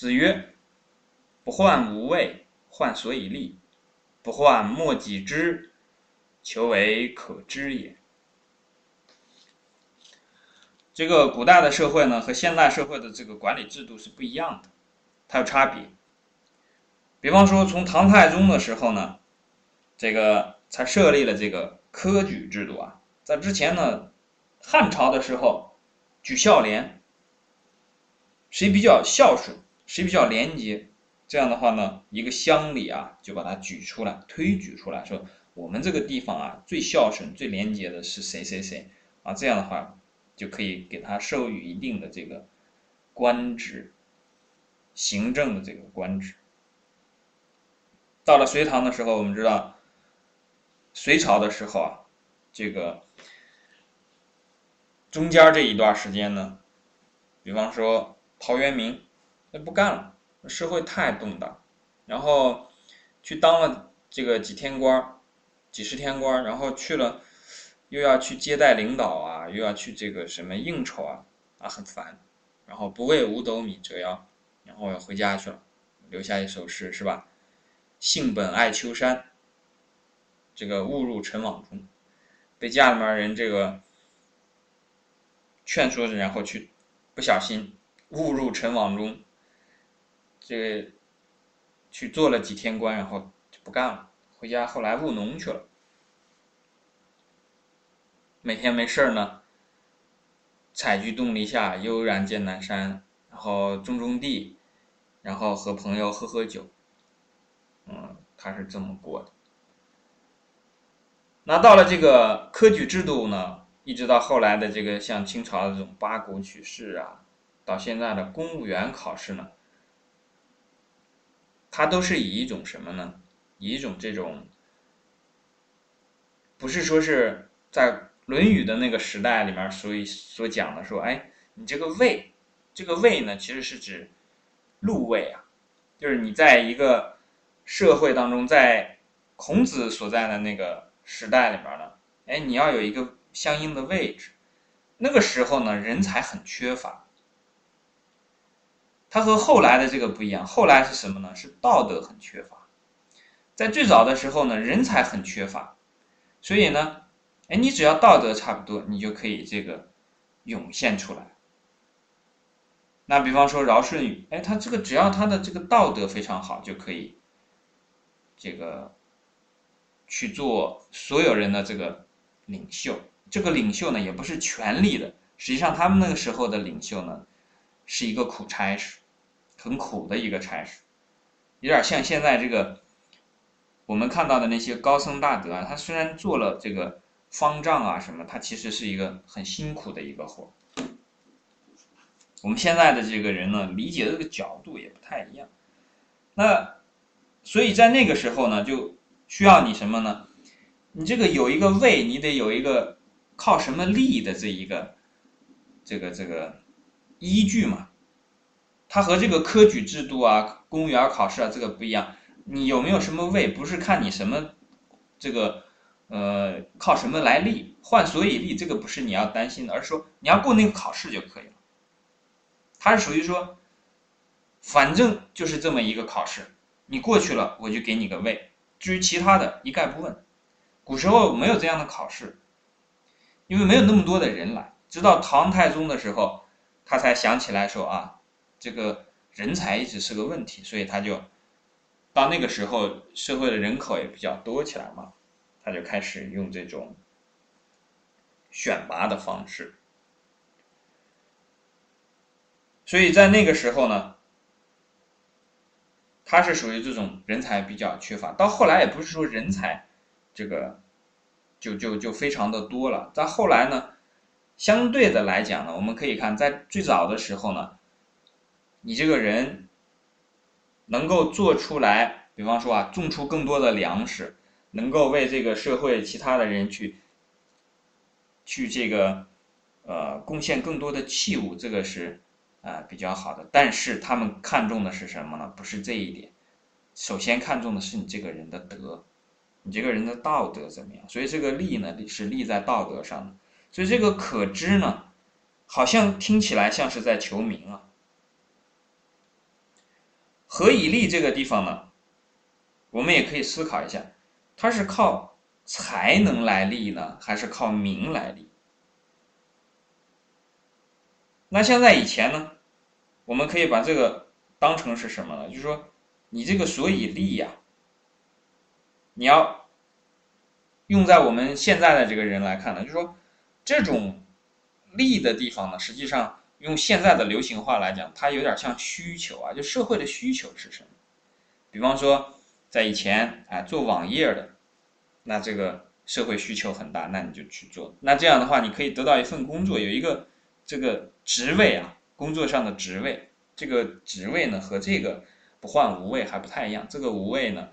子曰：“不患无位，患所以立；不患莫己知，求为可知也。”这个古代的社会呢，和现代社会的这个管理制度是不一样的，它有差别。比方说，从唐太宗的时候呢，这个才设立了这个科举制度啊。在之前呢，汉朝的时候举孝廉，谁比较孝顺，谁比较廉洁，这样的话呢，一个乡里啊就把它举出来，推举出来说，我们这个地方啊最孝顺、最廉洁的是谁谁谁啊？这样的话就可以给他授予一定的这个官职，行政的这个官职。到了隋唐的时候，我们知道，隋朝的时候啊，这个中间这一段时间呢，比方说陶渊明，那不干了，社会太动荡，然后去当了这个几天官儿几十天官儿然后去了，又要去接待领导啊，又要去这个什么应酬啊，啊很烦，然后不为五斗米折腰，然后要回家去了，留下一首诗是吧？性本爱丘山，这个误入尘网中，被家里面人这个劝说着，然后去不小心误入尘网中，这个去做了几天官，然后就不干了，回家后来务农去了，每天没事儿呢，采菊东篱下，悠然见南山，然后种种地，然后和朋友喝喝酒。嗯，他是这么过的。那到了这个科举制度呢，一直到后来的这个像清朝的这种八股取士啊，到现在的公务员考试呢，它都是以一种什么呢？以一种这种，不是说是在《论语》的那个时代里面所以所讲的说，哎，你这个位，这个位呢，其实是指禄位啊，就是你在一个。社会当中，在孔子所在的那个时代里边呢，哎，你要有一个相应的位置。那个时候呢，人才很缺乏。他和后来的这个不一样，后来是什么呢？是道德很缺乏。在最早的时候呢，人才很缺乏，所以呢，哎，你只要道德差不多，你就可以这个涌现出来。那比方说尧舜禹，哎，他这个只要他的这个道德非常好，就可以。这个去做所有人的这个领袖，这个领袖呢也不是权力的，实际上他们那个时候的领袖呢是一个苦差事，很苦的一个差事，有点像现在这个我们看到的那些高僧大德啊，他虽然做了这个方丈啊什么，他其实是一个很辛苦的一个活。我们现在的这个人呢，理解的这个角度也不太一样，那。所以在那个时候呢，就需要你什么呢？你这个有一个位，你得有一个靠什么立的这一个这个这个依据嘛。它和这个科举制度啊、公务员考试啊这个不一样。你有没有什么位，不是看你什么这个呃靠什么来立，换所以立，这个不是你要担心的，而是说你要过那个考试就可以了。它是属于说，反正就是这么一个考试。你过去了，我就给你个位。至于其他的，一概不问。古时候没有这样的考试，因为没有那么多的人来。直到唐太宗的时候，他才想起来说啊，这个人才一直是个问题，所以他就到那个时候，社会的人口也比较多起来嘛，他就开始用这种选拔的方式。所以在那个时候呢。他是属于这种人才比较缺乏，到后来也不是说人才，这个就就就非常的多了。在后来呢，相对的来讲呢，我们可以看在最早的时候呢，你这个人能够做出来，比方说啊，种出更多的粮食，能够为这个社会其他的人去去这个呃贡献更多的器物，这个是。啊，比较好的，但是他们看重的是什么呢？不是这一点，首先看重的是你这个人的德，你这个人的道德怎么样？所以这个利呢，是利在道德上的。所以这个可知呢，好像听起来像是在求名啊。何以立这个地方呢，我们也可以思考一下，它是靠才能来立呢，还是靠名来立？那像在以前呢，我们可以把这个当成是什么呢？就是说，你这个所以立呀，你要用在我们现在的这个人来看呢，就是说，这种立的地方呢，实际上用现在的流行话来讲，它有点像需求啊，就社会的需求是什么？比方说，在以前，哎，做网页的，那这个社会需求很大，那你就去做。那这样的话，你可以得到一份工作，有一个这个。职位啊，工作上的职位，这个职位呢和这个不患无位还不太一样。这个无位呢，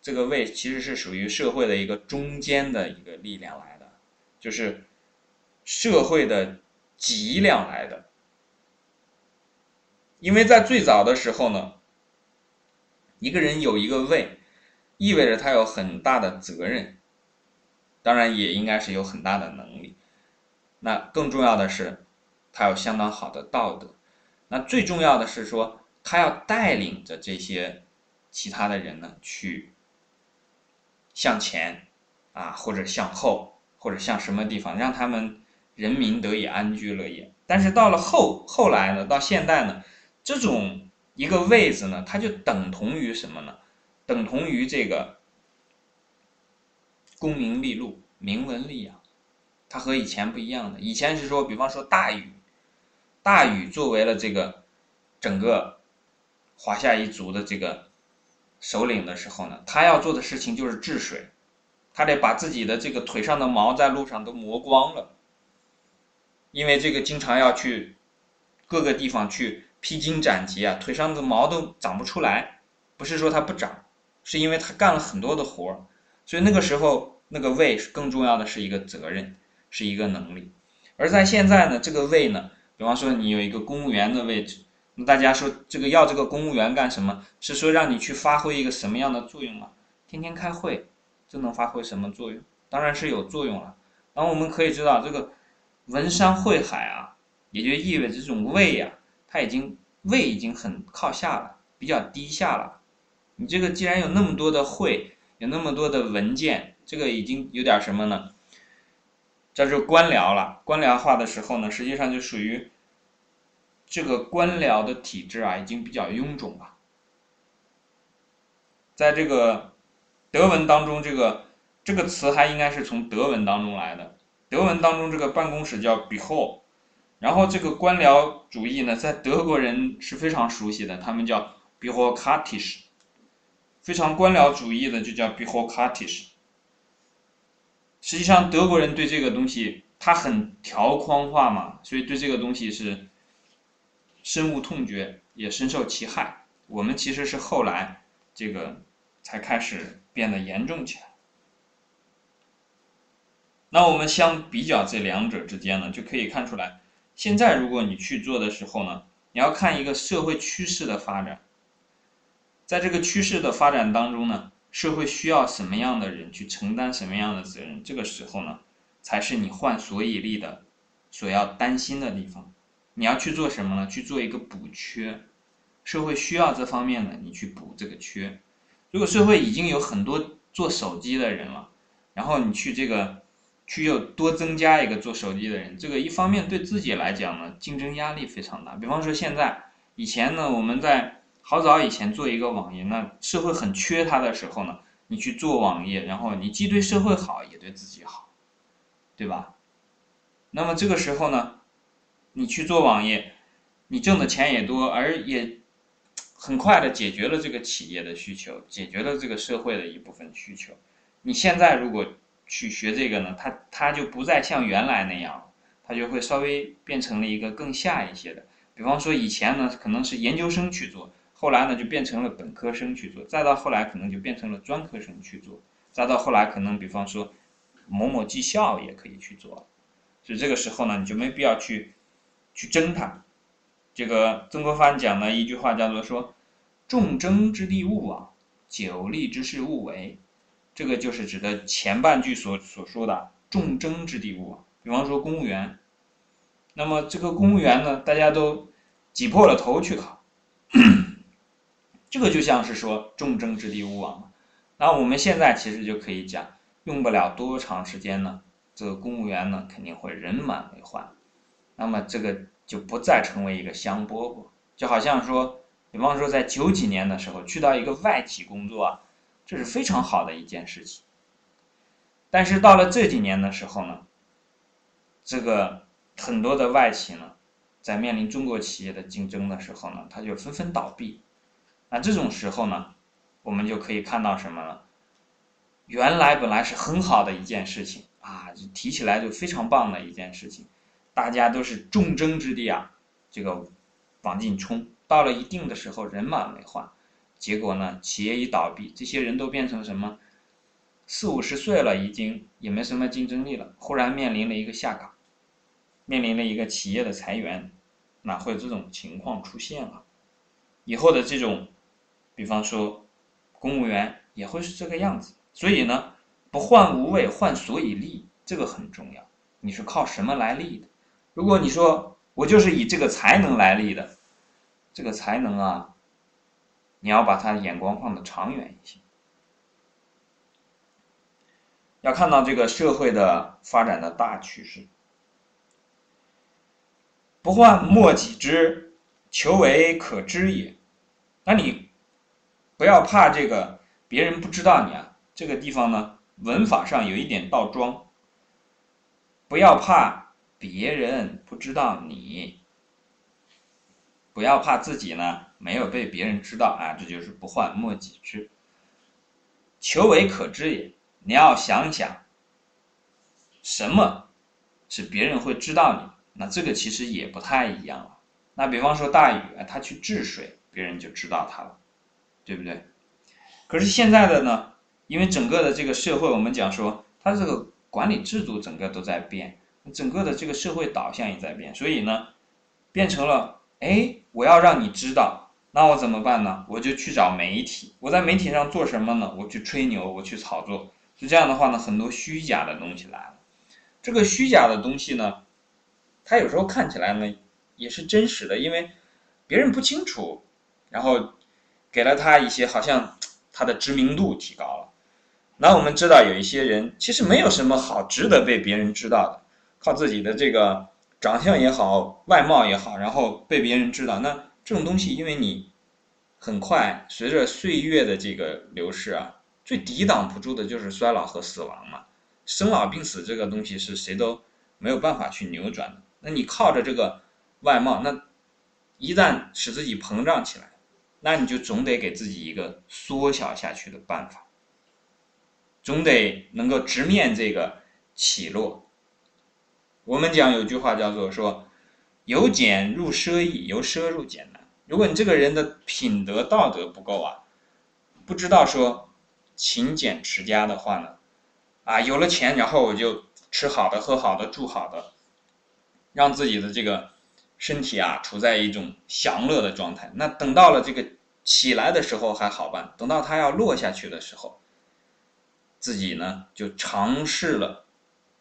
这个位其实是属于社会的一个中间的一个力量来的，就是社会的脊梁来的。因为在最早的时候呢，一个人有一个位，意味着他有很大的责任，当然也应该是有很大的能力。那更重要的是。他有相当好的道德，那最重要的是说，他要带领着这些其他的人呢，去向前啊，或者向后，或者向什么地方，让他们人民得以安居乐业。但是到了后后来呢，到现代呢，这种一个位子呢，它就等同于什么呢？等同于这个功名利禄、名闻利养，它和以前不一样的。以前是说，比方说大禹。大禹作为了这个整个华夏一族的这个首领的时候呢，他要做的事情就是治水，他得把自己的这个腿上的毛在路上都磨光了，因为这个经常要去各个地方去披荆斩棘啊，腿上的毛都长不出来，不是说它不长，是因为它干了很多的活儿，所以那个时候那个位更重要的是一个责任，是一个能力，而在现在呢，这个位呢。比方说，你有一个公务员的位置，那大家说这个要这个公务员干什么？是说让你去发挥一个什么样的作用吗？天天开会，这能发挥什么作用？当然是有作用了。然后我们可以知道，这个文山会海啊，也就意味着这种位呀，它已经位已经很靠下了，比较低下了。你这个既然有那么多的会，有那么多的文件，这个已经有点什么呢？这就官僚了。官僚化的时候呢，实际上就属于。这个官僚的体制啊，已经比较臃肿了。在这个德文当中，这个这个词还应该是从德文当中来的。德文当中这个办公室叫 b e h o l d 然后这个官僚主义呢，在德国人是非常熟悉的，他们叫 b e h o k a t i s h 非常官僚主义的就叫 b e h o k a t i s h 实际上，德国人对这个东西，他很条框化嘛，所以对这个东西是。深恶痛绝，也深受其害。我们其实是后来这个才开始变得严重起来。那我们相比较这两者之间呢，就可以看出来，现在如果你去做的时候呢，你要看一个社会趋势的发展，在这个趋势的发展当中呢，社会需要什么样的人去承担什么样的责任，这个时候呢，才是你换所以力的所要担心的地方。你要去做什么呢？去做一个补缺，社会需要这方面的，你去补这个缺。如果社会已经有很多做手机的人了，然后你去这个，需要多增加一个做手机的人，这个一方面对自己来讲呢，竞争压力非常大。比方说现在，以前呢，我们在好早以前做一个网页，那社会很缺它的时候呢，你去做网页，然后你既对社会好，也对自己好，对吧？那么这个时候呢？你去做网页，你挣的钱也多，而也很快的解决了这个企业的需求，解决了这个社会的一部分需求。你现在如果去学这个呢，它它就不再像原来那样，它就会稍微变成了一个更下一些的。比方说以前呢，可能是研究生去做，后来呢就变成了本科生去做，再到后来可能就变成了专科生去做，再到后来可能比方说某某技校也可以去做。所以这个时候呢，你就没必要去。去争它，这个曾国藩讲的一句话叫做说：“众争之地勿往，久立之事勿为。”这个就是指的前半句所所说的“众争之地勿往”。比方说公务员，那么这个公务员呢，大家都挤破了头去考，这个就像是说众争之地勿往。那我们现在其实就可以讲，用不了多长时间呢，这个公务员呢肯定会人满为患。那么这个就不再成为一个香饽饽，就好像说，比方说在九几年的时候去到一个外企工作啊，这是非常好的一件事情。但是到了这几年的时候呢，这个很多的外企呢，在面临中国企业的竞争的时候呢，它就纷纷倒闭。那这种时候呢，我们就可以看到什么呢？原来本来是很好的一件事情啊，就提起来就非常棒的一件事情，大家都是众争之地啊，这个往进冲，到了一定的时候人满为患，结果呢，企业一倒闭，这些人都变成什么？四五十岁了，已经也没什么竞争力了，忽然面临了一个下岗，面临了一个企业的裁员，哪会有这种情况出现啊？以后的这种，比方说公务员也会是这个样子。所以呢，不患无位，患所以立，这个很重要。你是靠什么来立的？如果你说我就是以这个才能来立的，这个才能啊，你要把它眼光放的长远一些。要看到这个社会的发展的大趋势，不患莫己知，求为可知也。那你不要怕这个别人不知道你啊。这个地方呢，文法上有一点倒装。不要怕别人不知道你，不要怕自己呢没有被别人知道啊，这就是不患莫己知，求为可知也。你要想想，什么是别人会知道你？那这个其实也不太一样了。那比方说大禹啊，他去治水，别人就知道他了，对不对？可是现在的呢，因为整个的这个社会，我们讲说，它这个管理制度整个都在变，整个的这个社会导向也在变，所以呢，变成了，哎，我要让你知道。那我怎么办呢？我就去找媒体，我在媒体上做什么呢？我去吹牛，我去炒作。就这样的话呢，很多虚假的东西来了。这个虚假的东西呢，它有时候看起来呢也是真实的，因为别人不清楚，然后给了他一些，好像他的知名度提高了。那我们知道有一些人其实没有什么好值得被别人知道的，靠自己的这个长相也好，外貌也好，然后被别人知道。那这种东西，因为你很快随着岁月的这个流逝啊。最抵挡不住的就是衰老和死亡嘛，生老病死这个东西是谁都没有办法去扭转的。那你靠着这个外貌，那一旦使自己膨胀起来，那你就总得给自己一个缩小下去的办法，总得能够直面这个起落。我们讲有句话叫做说，由俭入奢易，由奢入俭难。如果你这个人的品德道德不够啊，不知道说。勤俭持家的话呢，啊，有了钱，然后我就吃好的、喝好的、住好的，让自己的这个身体啊处在一种享乐的状态。那等到了这个起来的时候还好办，等到它要落下去的时候，自己呢就尝试了、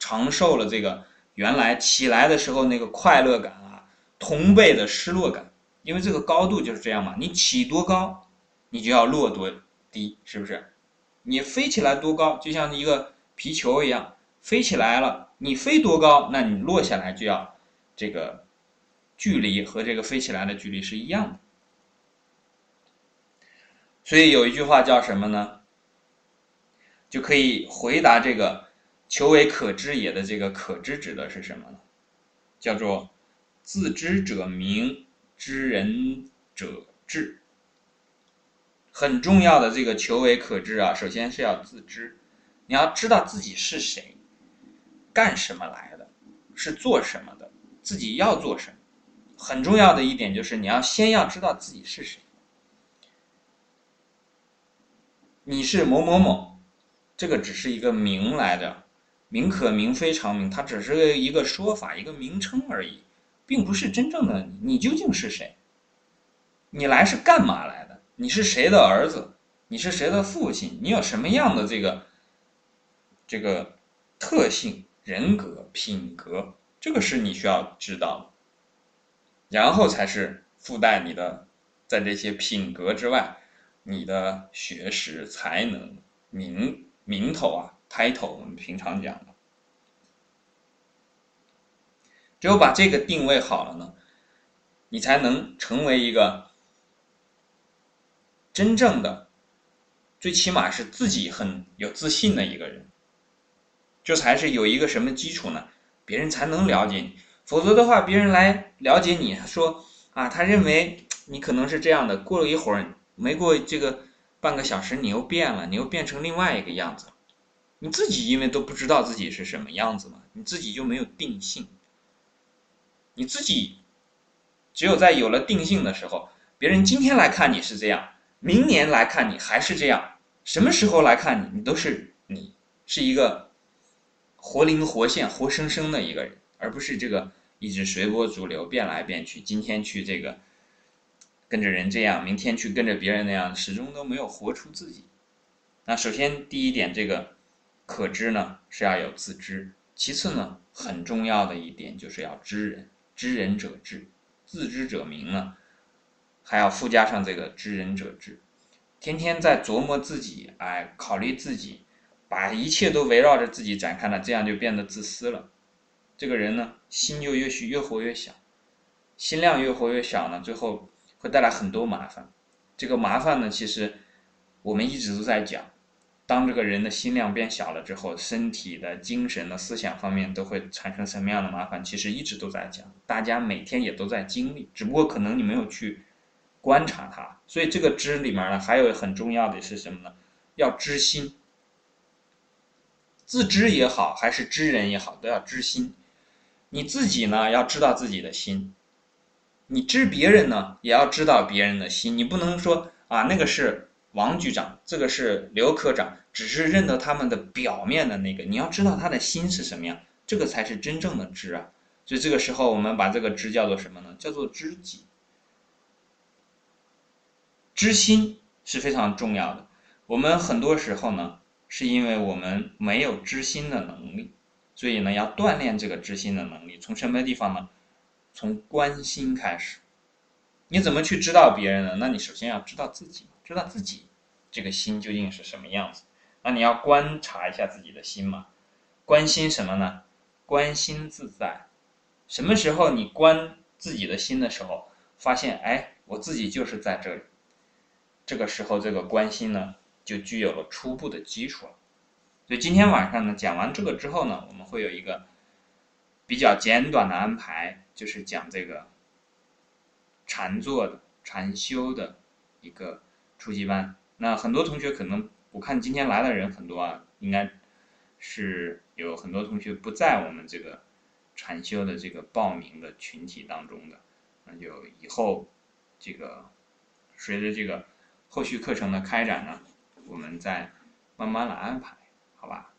尝受了这个原来起来的时候那个快乐感啊，同辈的失落感。因为这个高度就是这样嘛，你起多高，你就要落多低，是不是？你飞起来多高，就像一个皮球一样，飞起来了，你飞多高，那你落下来就要这个距离和这个飞起来的距离是一样的。所以有一句话叫什么呢？就可以回答这个“求为可知也”的这个“可知”指的是什么呢？叫做“自知者明，知人者智”。很重要的这个求为可知啊，首先是要自知，你要知道自己是谁，干什么来的，是做什么的，自己要做什么。很重要的一点就是你要先要知道自己是谁。你是某某某，这个只是一个名来的，名可名非常名，它只是一个说法，一个名称而已，并不是真正的你。究竟是谁？你来是干嘛来的？你是谁的儿子？你是谁的父亲？你有什么样的这个这个特性、人格、品格？这个是你需要知道的，然后才是附带你的，在这些品格之外，你的学识、才能、名名头啊，title，我们平常讲的。只有把这个定位好了呢，你才能成为一个真正的，最起码是自己很有自信的一个人。这才是有一个什么基础呢？别人才能了解你。否则的话，别人来了解你说啊，他认为你可能是这样的。过了一会儿，没过这个半个小时，你又变了，你又变成另外一个样子。你自己因为都不知道自己是什么样子嘛，你自己就没有定性。你自己只有在有了定性的时候，别人今天来看你是这样，明年来看你还是这样，什么时候来看你，你都是你，是一个活灵活现、活生生的一个人，而不是这个一直随波逐流、变来变去。今天去这个跟着人这样，明天去跟着别人那样，始终都没有活出自己。那首先第一点，这个可知呢是要有自知；其次呢，很重要的一点就是要知人。知人者智，自知者明呢，还要附加上这个知人者智，天天在琢磨自己，哎，考虑自己，把一切都围绕着自己展开了，这样就变得自私了。这个人呢，心就越虚越活越小，心量越活越小呢，最后会带来很多麻烦。这个麻烦呢，其实我们一直都在讲。当这个人的心量变小了之后，身体的、精神的、思想方面都会产生什么样的麻烦？其实一直都在讲，大家每天也都在经历，只不过可能你没有去观察它。所以这个知里面呢，还有很重要的是什么呢？要知心。自知也好，还是知人也好，都要知心。你自己呢，要知道自己的心；你知别人呢，也要知道别人的心。你不能说啊，那个是。王局长，这个是刘科长，只是认得他们的表面的那个，你要知道他的心是什么样，这个才是真正的知啊。所以这个时候，我们把这个知叫做什么呢？叫做知己。知心是非常重要的。我们很多时候呢，是因为我们没有知心的能力，所以呢，要锻炼这个知心的能力。从什么地方呢？从关心开始。你怎么去知道别人呢？那你首先要知道自己。知道自己这个心究竟是什么样子，那你要观察一下自己的心嘛？关心什么呢？关心自在。什么时候你观自己的心的时候，发现哎，我自己就是在这里。这个时候，这个关心呢，就具有了初步的基础了。所以今天晚上呢，讲完这个之后呢，我们会有一个比较简短的安排，就是讲这个禅坐的、禅修的一个。初级班，那很多同学可能我看今天来的人很多啊，应该是有很多同学不在我们这个禅修的这个报名的群体当中的，那就以后这个随着这个后续课程的开展呢，我们再慢慢来安排，好吧？